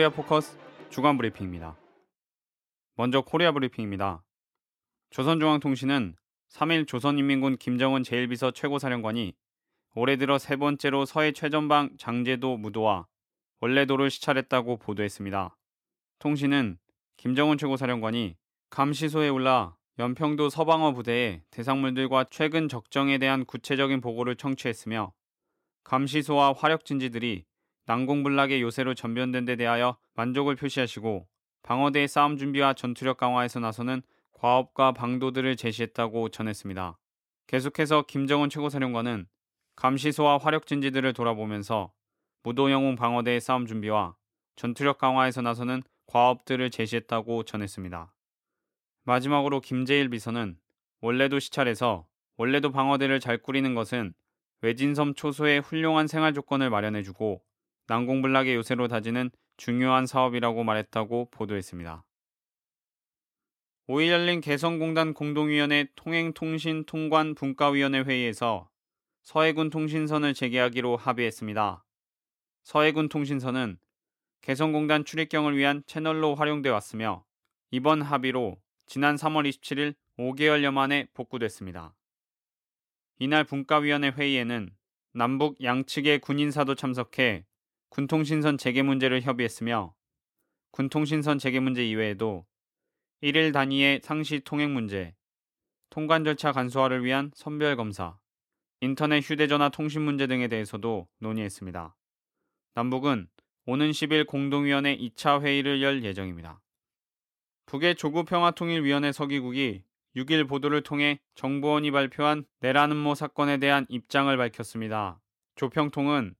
코리아 포커스 주간 브리핑입니다. 먼저 코리아 브리핑입니다. 조선중앙통신은 3일 조선인민군 김정은 제1비서 최고사령관이 올해 들어 세 번째로 서해 최전방 장제도 무도와 월내도를 시찰했다고 보도했습니다. 통신은 김정은 최고사령관이 감시소에 올라 연평도 서방어 부대의 대상물들과 최근 적정에 대한 구체적인 보고를 청취했으며 감시소와 화력 진지들이 난공불락의 요새로 전변된 데 대하여 만족을 표시하시고 방어대의 싸움 준비와 전투력 강화에서 나서는 과업과 방도들을 제시했다고 전했습니다. 계속해서 김정은 최고사령관은 감시소와 화력진지들을 돌아보면서 무도영웅 방어대의 싸움 준비와 전투력 강화에서 나서는 과업들을 제시했다고 전했습니다. 마지막으로 김재일 비서는 원래도 시찰에서 원래도 방어대를 잘 꾸리는 것은 외진섬 초소의 훌륭한 생활 조건을 마련해주고 난공불락의 요새로 다지는 중요한 사업이라고 말했다고 보도했습니다. 5일 열린 개성공단 공동위원회 통행통신통관분과위원회 회의에서 서해군 통신선을 재개하기로 합의했습니다. 서해군 통신선은 개성공단 출입경을 위한 채널로 활용돼 왔으며 이번 합의로 지난 3월 27일 5개월여 만에 복구됐습니다. 이날 분과위원회 회의에는 남북 양측의 군인사도 참석해 군통신선 재개 문제를 협의했으며 군통신선 재개 문제 이외에도 1일 단위의 상시 통행 문제, 통관 절차 간소화를 위한 선별 검사, 인터넷 휴대전화 통신 문제 등에 대해서도 논의했습니다. 남북은 오는 10일 공동위원회 2차 회의를 열 예정입니다. 북의 조국평화통일위원회 서기국이 6일 보도를 통해 정보원이 발표한 내란 음모 사건에 대한 입장을 밝혔습니다. 조평통은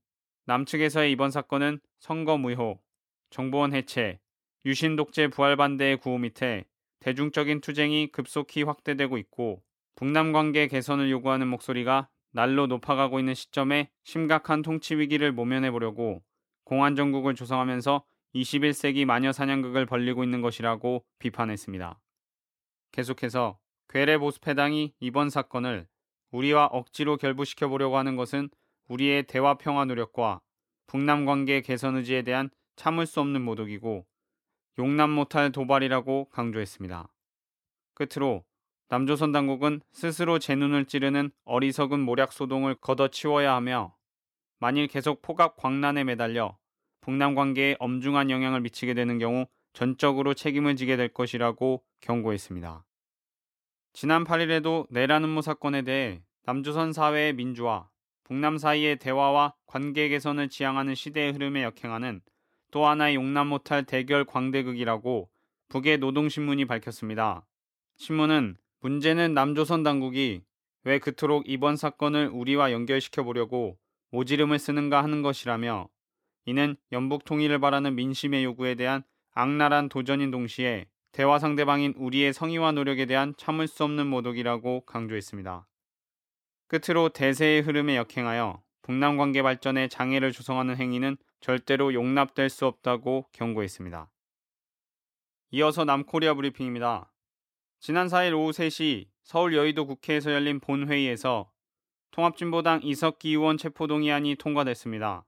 남측에서의 이번 사건은 선거 무효, 정보원 해체, 유신 독재 부활 반대의 구호 밑에 대중적인 투쟁이 급속히 확대되고 있고 북남 관계 개선을 요구하는 목소리가 날로 높아가고 있는 시점에 심각한 통치 위기를 모면해 보려고 공안 정국을 조성하면서 21세기 마녀 사냥극을 벌리고 있는 것이라고 비판했습니다. 계속해서 괴뢰 보수패당이 이번 사건을 우리와 억지로 결부시켜 보려고 하는 것은 우리의 대화 평화 노력과 북남 관계 개선 의지에 대한 참을 수 없는 모독이고 용납 못할 도발이라고 강조했습니다. 끝으로 남조선 당국은 스스로 제 눈을 찌르는 어리석은 모략 소동을 걷어치워야 하며 만일 계속 포갑 광란에 매달려 북남 관계에 엄중한 영향을 미치게 되는 경우 전적으로 책임을 지게 될 것이라고 경고했습니다. 지난 8일에도 내란 음모 사건에 대해 남조선 사회의 민주화, 북남 사이의 대화와 관계 개선을 지향하는 시대의 흐름에 역행하는 또 하나의 용납 못할 대결 광대극이라고 북의 노동신문이 밝혔습니다. 신문은 문제는 남조선 당국이 왜 그토록 이번 사건을 우리와 연결시켜 보려고 모지름을 쓰는가 하는 것이라며 이는 연북 통일을 바라는 민심의 요구에 대한 악랄한 도전인 동시에 대화 상대방인 우리의 성의와 노력에 대한 참을 수 없는 모독이라고 강조했습니다. 끝으로 대세의 흐름에 역행하여 북남 관계 발전에 장애를 조성하는 행위는 절대로 용납될 수 없다고 경고했습니다. 이어서 남코리아 브리핑입니다. 지난 4일 오후 3시 서울 여의도 국회에서 열린 본회의에서 통합진보당 이석기 의원 체포동의안이 통과됐습니다.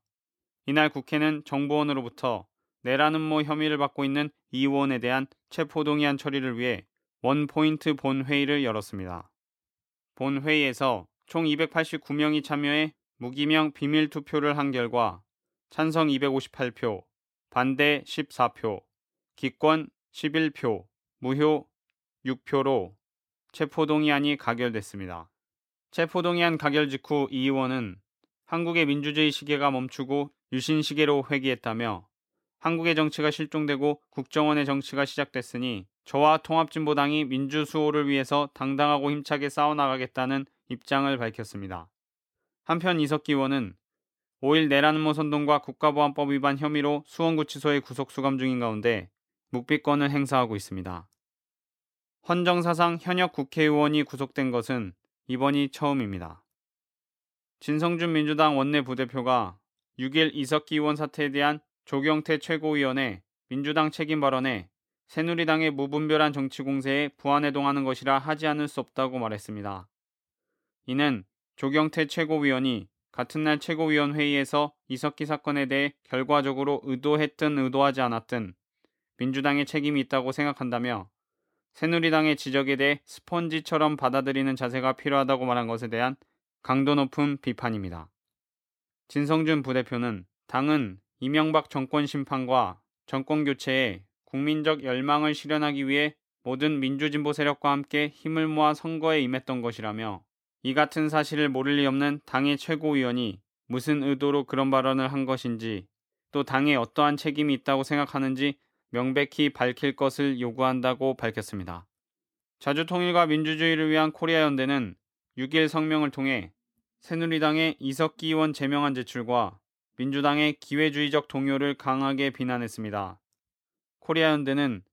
이날 국회는 정보원으로부터 내란 음모 혐의를 받고 있는 이 의원에 대한 체포동의안 처리를 위해 원포인트 본회의를 열었습니다. 본회의에서 총 289명이 참여해 무기명 비밀 투표를 한 결과 찬성 258표, 반대 14표, 기권 11표, 무효 6표로 체포동의안이 가결됐습니다. 체포동의안 가결 직후 이 의원은 한국의 민주주의 시계가 멈추고 유신 시계로 회귀했다며 한국의 정치가 실종되고 국정원의 정치가 시작됐으니 저와 통합진보당이 민주수호를 위해서 당당하고 힘차게 싸워나가겠다는 입장을 밝혔습니다. 한편 이석기 의원은 5일 내란음모 선동과 국가보안법 위반 혐의로 수원구치소에 구속 수감 중인 가운데 묵비권을 행사하고 있습니다. 헌정사상 현역 국회의원이 구속된 것은 이번이 처음입니다. 진성준 민주당 원내 부대표가 6일 이석기 의원 사태에 대한 조경태 최고위원의 민주당 책임 발언에 새누리당의 무분별한 정치 공세에 부안해동하는 것이라 하지 않을 수 없다고 말했습니다. 이는 조경태 최고위원이 같은 날 최고위원회의에서 이석기 사건에 대해 결과적으로 의도했든 의도하지 않았든 민주당의 책임이 있다고 생각한다며 새누리당의 지적에 대해 스펀지처럼 받아들이는 자세가 필요하다고 말한 것에 대한 강도 높은 비판입니다. 진성준 부대표는 당은 이명박 정권 심판과 정권 교체에 국민적 열망을 실현하기 위해 모든 민주진보 세력과 함께 힘을 모아 선거에 임했던 것이라며 이 같은 사실을 모를 리 없는 당의 최고위원이 무슨 의도로 그런 발언을 한 것인지 또 당에 어떠한 책임이 있다고 생각하는지 명백히 밝힐 것을 요구한다고 밝혔습니다. 자주통일과 민주주의를 위한 코리아 연대는 6일 성명을 통해 새누리당의 이석기 의원 제명안 제출과 민주당의 기회주의적 동요를 강하게 비난했습니다. 코리아 연대는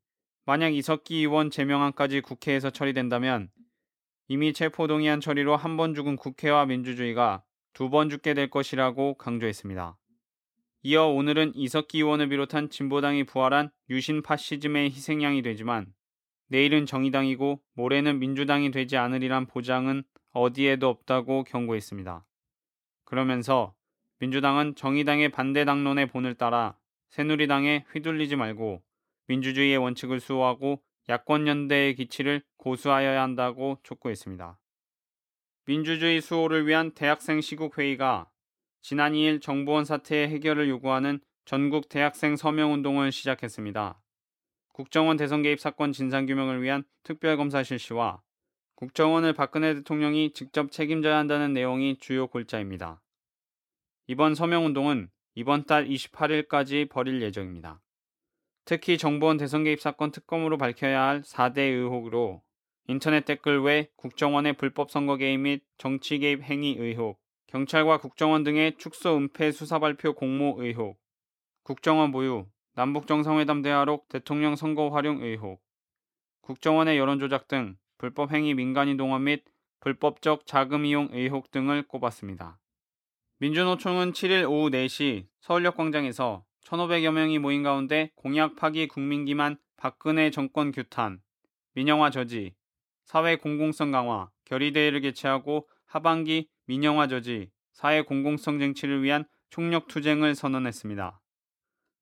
만약 이석기 의원 제명안까지 국회에서 처리된다면 이미 체포동의안 처리로 한 번 죽은 국회와 민주주의가 두 번 죽게 될 것이라고 강조했습니다. 이어 오늘은 이석기 의원을 비롯한 진보당이 부활한 유신 파시즘의 희생양이 되지만 내일은 정의당이고 모레는 민주당이 되지 않으리란 보장은 어디에도 없다고 경고했습니다. 그러면서 민주당은 정의당의 반대 당론의 본을 따라 새누리당에 휘둘리지 말고 민주주의의 원칙을 수호하고 야권 연대의 기치를 고수하여야 한다고 촉구했습니다. 민주주의 수호를 위한 대학생 시국회의가 지난 2일 정부원 사태의 해결을 요구하는 전국 대학생 서명운동을 시작했습니다. 국정원 대선 개입 사건 진상규명을 위한 특별검사 실시와 국정원을 박근혜 대통령이 직접 책임져야 한다는 내용이 주요 골자입니다. 이번 서명운동은 이번 달 28일까지 벌일 예정입니다. 특히 정보원 대선 개입 사건 특검으로 밝혀야 할 4대 의혹으로 인터넷 댓글 외 국정원의 불법 선거 개입 및 정치 개입 행위 의혹, 경찰과 국정원 등의 축소 은폐 수사 발표 공모 의혹, 국정원 보유, 남북 정상회담 대화록 대통령 선거 활용 의혹, 국정원의 여론 조작 등 불법 행위 민간인 동원 및 불법적 자금 이용 의혹 등을 꼽았습니다. 민주노총은 7일 오후 4시 서울역 광장에서 1,500여 명이 모인 가운데 공약 파기 국민 기만 박근혜 정권 규탄, 민영화 저지, 사회 공공성 강화, 결의대회를 개최하고 하반기 민영화 저지, 사회 공공성 쟁취를 위한 총력 투쟁을 선언했습니다.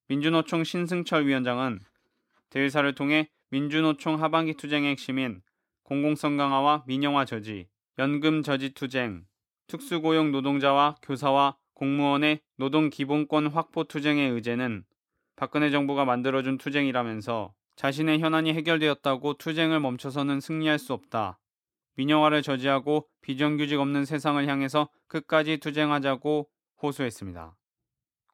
민주노총 신승철 위원장은 대회사를 통해 민주노총 하반기 투쟁의 핵심인 공공성 강화와 민영화 저지, 연금 저지 투쟁, 특수고용 노동자와 교사와 공무원의 노동 기본권 확보 투쟁의 의제는 박근혜 정부가 만들어준 투쟁이라면서 자신의 현안이 해결되었다고 투쟁을 멈춰서는 승리할 수 없다. 민영화를 저지하고 비정규직 없는 세상을 향해서 끝까지 투쟁하자고 호소했습니다.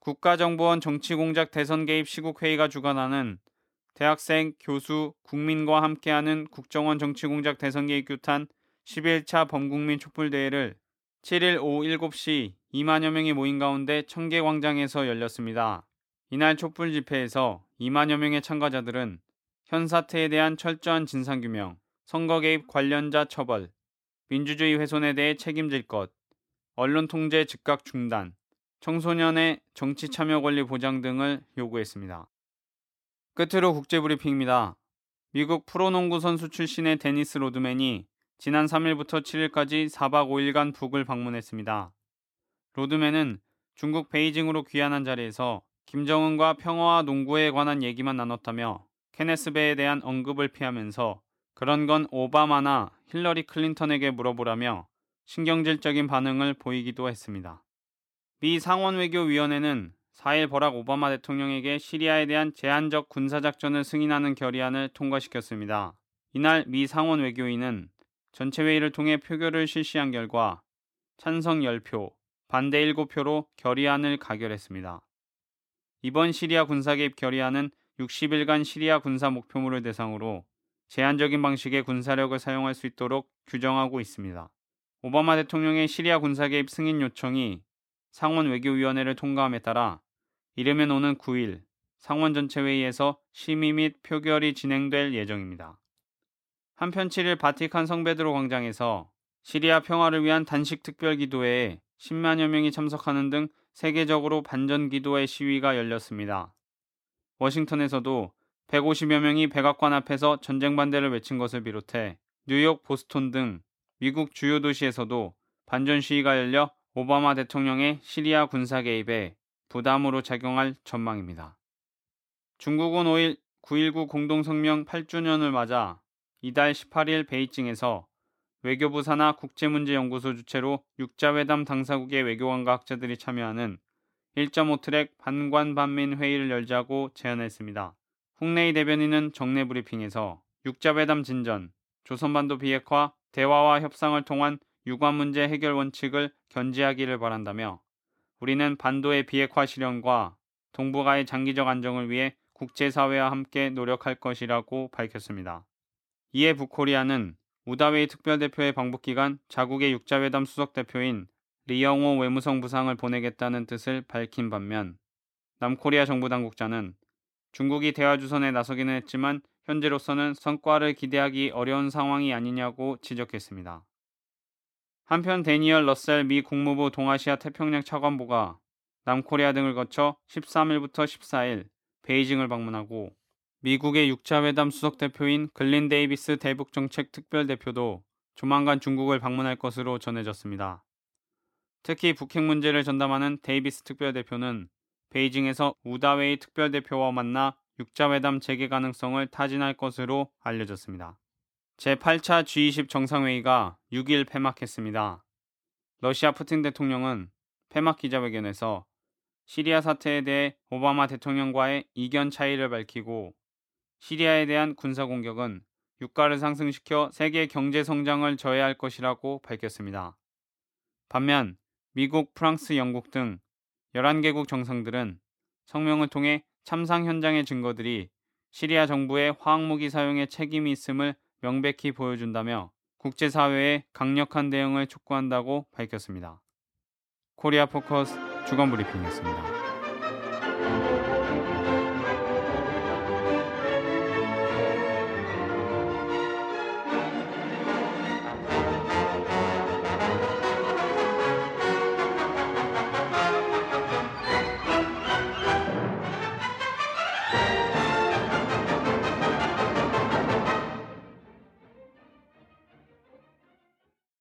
국가정보원 정치공작 대선 개입 시국회의가 주관하는 대학생, 교수, 국민과 함께하는 국정원 정치공작 대선 개입 규탄 11차 범국민 촛불대회를 7일 오후 7시 2만여 명이 모인 가운데 청계 광장에서 열렸습니다. 이날 촛불 집회에서 2만여 명의 참가자들은 현 사태에 대한 철저한 진상 규명, 선거 개입 관련자 처벌, 민주주의 훼손에 대해 책임질 것, 언론 통제 즉각 중단, 청소년의 정치 참여 권리 보장 등을 요구했습니다. 끝으로 국제브리핑입니다. 미국 프로농구 선수 출신의 데니스 로드맨이 지난 3일부터 7일까지 4박 5일간 북을 방문했습니다. 로드맨은 중국 베이징으로 귀환한 자리에서 김정은과 평화와 농구에 관한 얘기만 나눴다며 케네스 배에 대한 언급을 피하면서 그런 건 오바마나 힐러리 클린턴에게 물어보라며 신경질적인 반응을 보이기도 했습니다. 미 상원외교위원회는 4일 버락 오바마 대통령에게 시리아에 대한 제한적 군사작전을 승인하는 결의안을 통과시켰습니다. 이날 미 상원 외교위는 전체 회의를 통해 표결을 실시한 결과 찬성 10표, 반대 7표로 결의안을 가결했습니다. 이번 시리아 군사 개입 결의안은 60일간 시리아 군사 목표물을 대상으로 제한적인 방식의 군사력을 사용할 수 있도록 규정하고 있습니다. 오바마 대통령의 시리아 군사 개입 승인 요청이 상원 외교위원회를 통과함에 따라 이르면 오는 9일 상원 전체 회의에서 심의 및 표결이 진행될 예정입니다. 한편 7일 바티칸 성베드로 광장에서 시리아 평화를 위한 단식 특별 기도회에 10만여 명이 참석하는 등 세계적으로 반전 기도회 시위가 열렸습니다. 워싱턴에서도 150여 명이 백악관 앞에서 전쟁 반대를 외친 것을 비롯해 뉴욕, 보스톤 등 미국 주요 도시에서도 반전 시위가 열려 오바마 대통령의 시리아 군사 개입에 부담으로 작용할 전망입니다. 중국은 5일 9.19 공동성명 8주년을 맞아 이달 18일 베이징에서 외교부 산하 국제문제연구소 주최로 육자회담 당사국의 외교관과 학자들이 참여하는 1.5트랙 반관 반민 회의를 열자고 제안했습니다. 홍내희 대변인은 정례 브리핑에서 육자회담 진전, 조선반도 비핵화, 대화와 협상을 통한 유관 문제 해결 원칙을 견지하기를 바란다며 우리는 반도의 비핵화 실현과 동북아의 장기적 안정을 위해 국제사회와 함께 노력할 것이라고 밝혔습니다. 이에 북코리아는 우다웨이 특별대표의 방북 기간 자국의 육자회담 수석대표인 리영호 외무성 부상을 보내겠다는 뜻을 밝힌 반면 남코리아 정부 당국자는 중국이 대화 주선에 나서기는 했지만 현재로서는 성과를 기대하기 어려운 상황이 아니냐고 지적했습니다. 한편 대니얼 러셀 미 국무부 동아시아 태평양 차관보가 남코리아 등을 거쳐 13일부터 14일 베이징을 방문하고 미국의 육자회담 수석 대표인 글린 데이비스 대북 정책 특별 대표도 조만간 중국을 방문할 것으로 전해졌습니다. 특히 북핵 문제를 전담하는 데이비스 특별 대표는 베이징에서 우다웨이 특별 대표와 만나 육자회담 재개 가능성을 타진할 것으로 알려졌습니다. 제8차 G20 정상회의가 6일 폐막했습니다. 러시아 푸틴 대통령은 폐막 기자회견에서 시리아 사태에 대해 오바마 대통령과의 이견 차이를 밝히고 시리아에 대한 군사 공격은 유가를 상승시켜 세계 경제 성장을 저해할 것이라고 밝혔습니다. 반면 미국, 프랑스, 영국 등 11개국 정상들은 성명을 통해 참상 현장의 증거들이 시리아 정부의 화학무기 사용에 책임이 있음을 명백히 보여준다며 국제사회의 강력한 대응을 촉구한다고 밝혔습니다. 코리아 포커스 주간 브리핑이었습니다.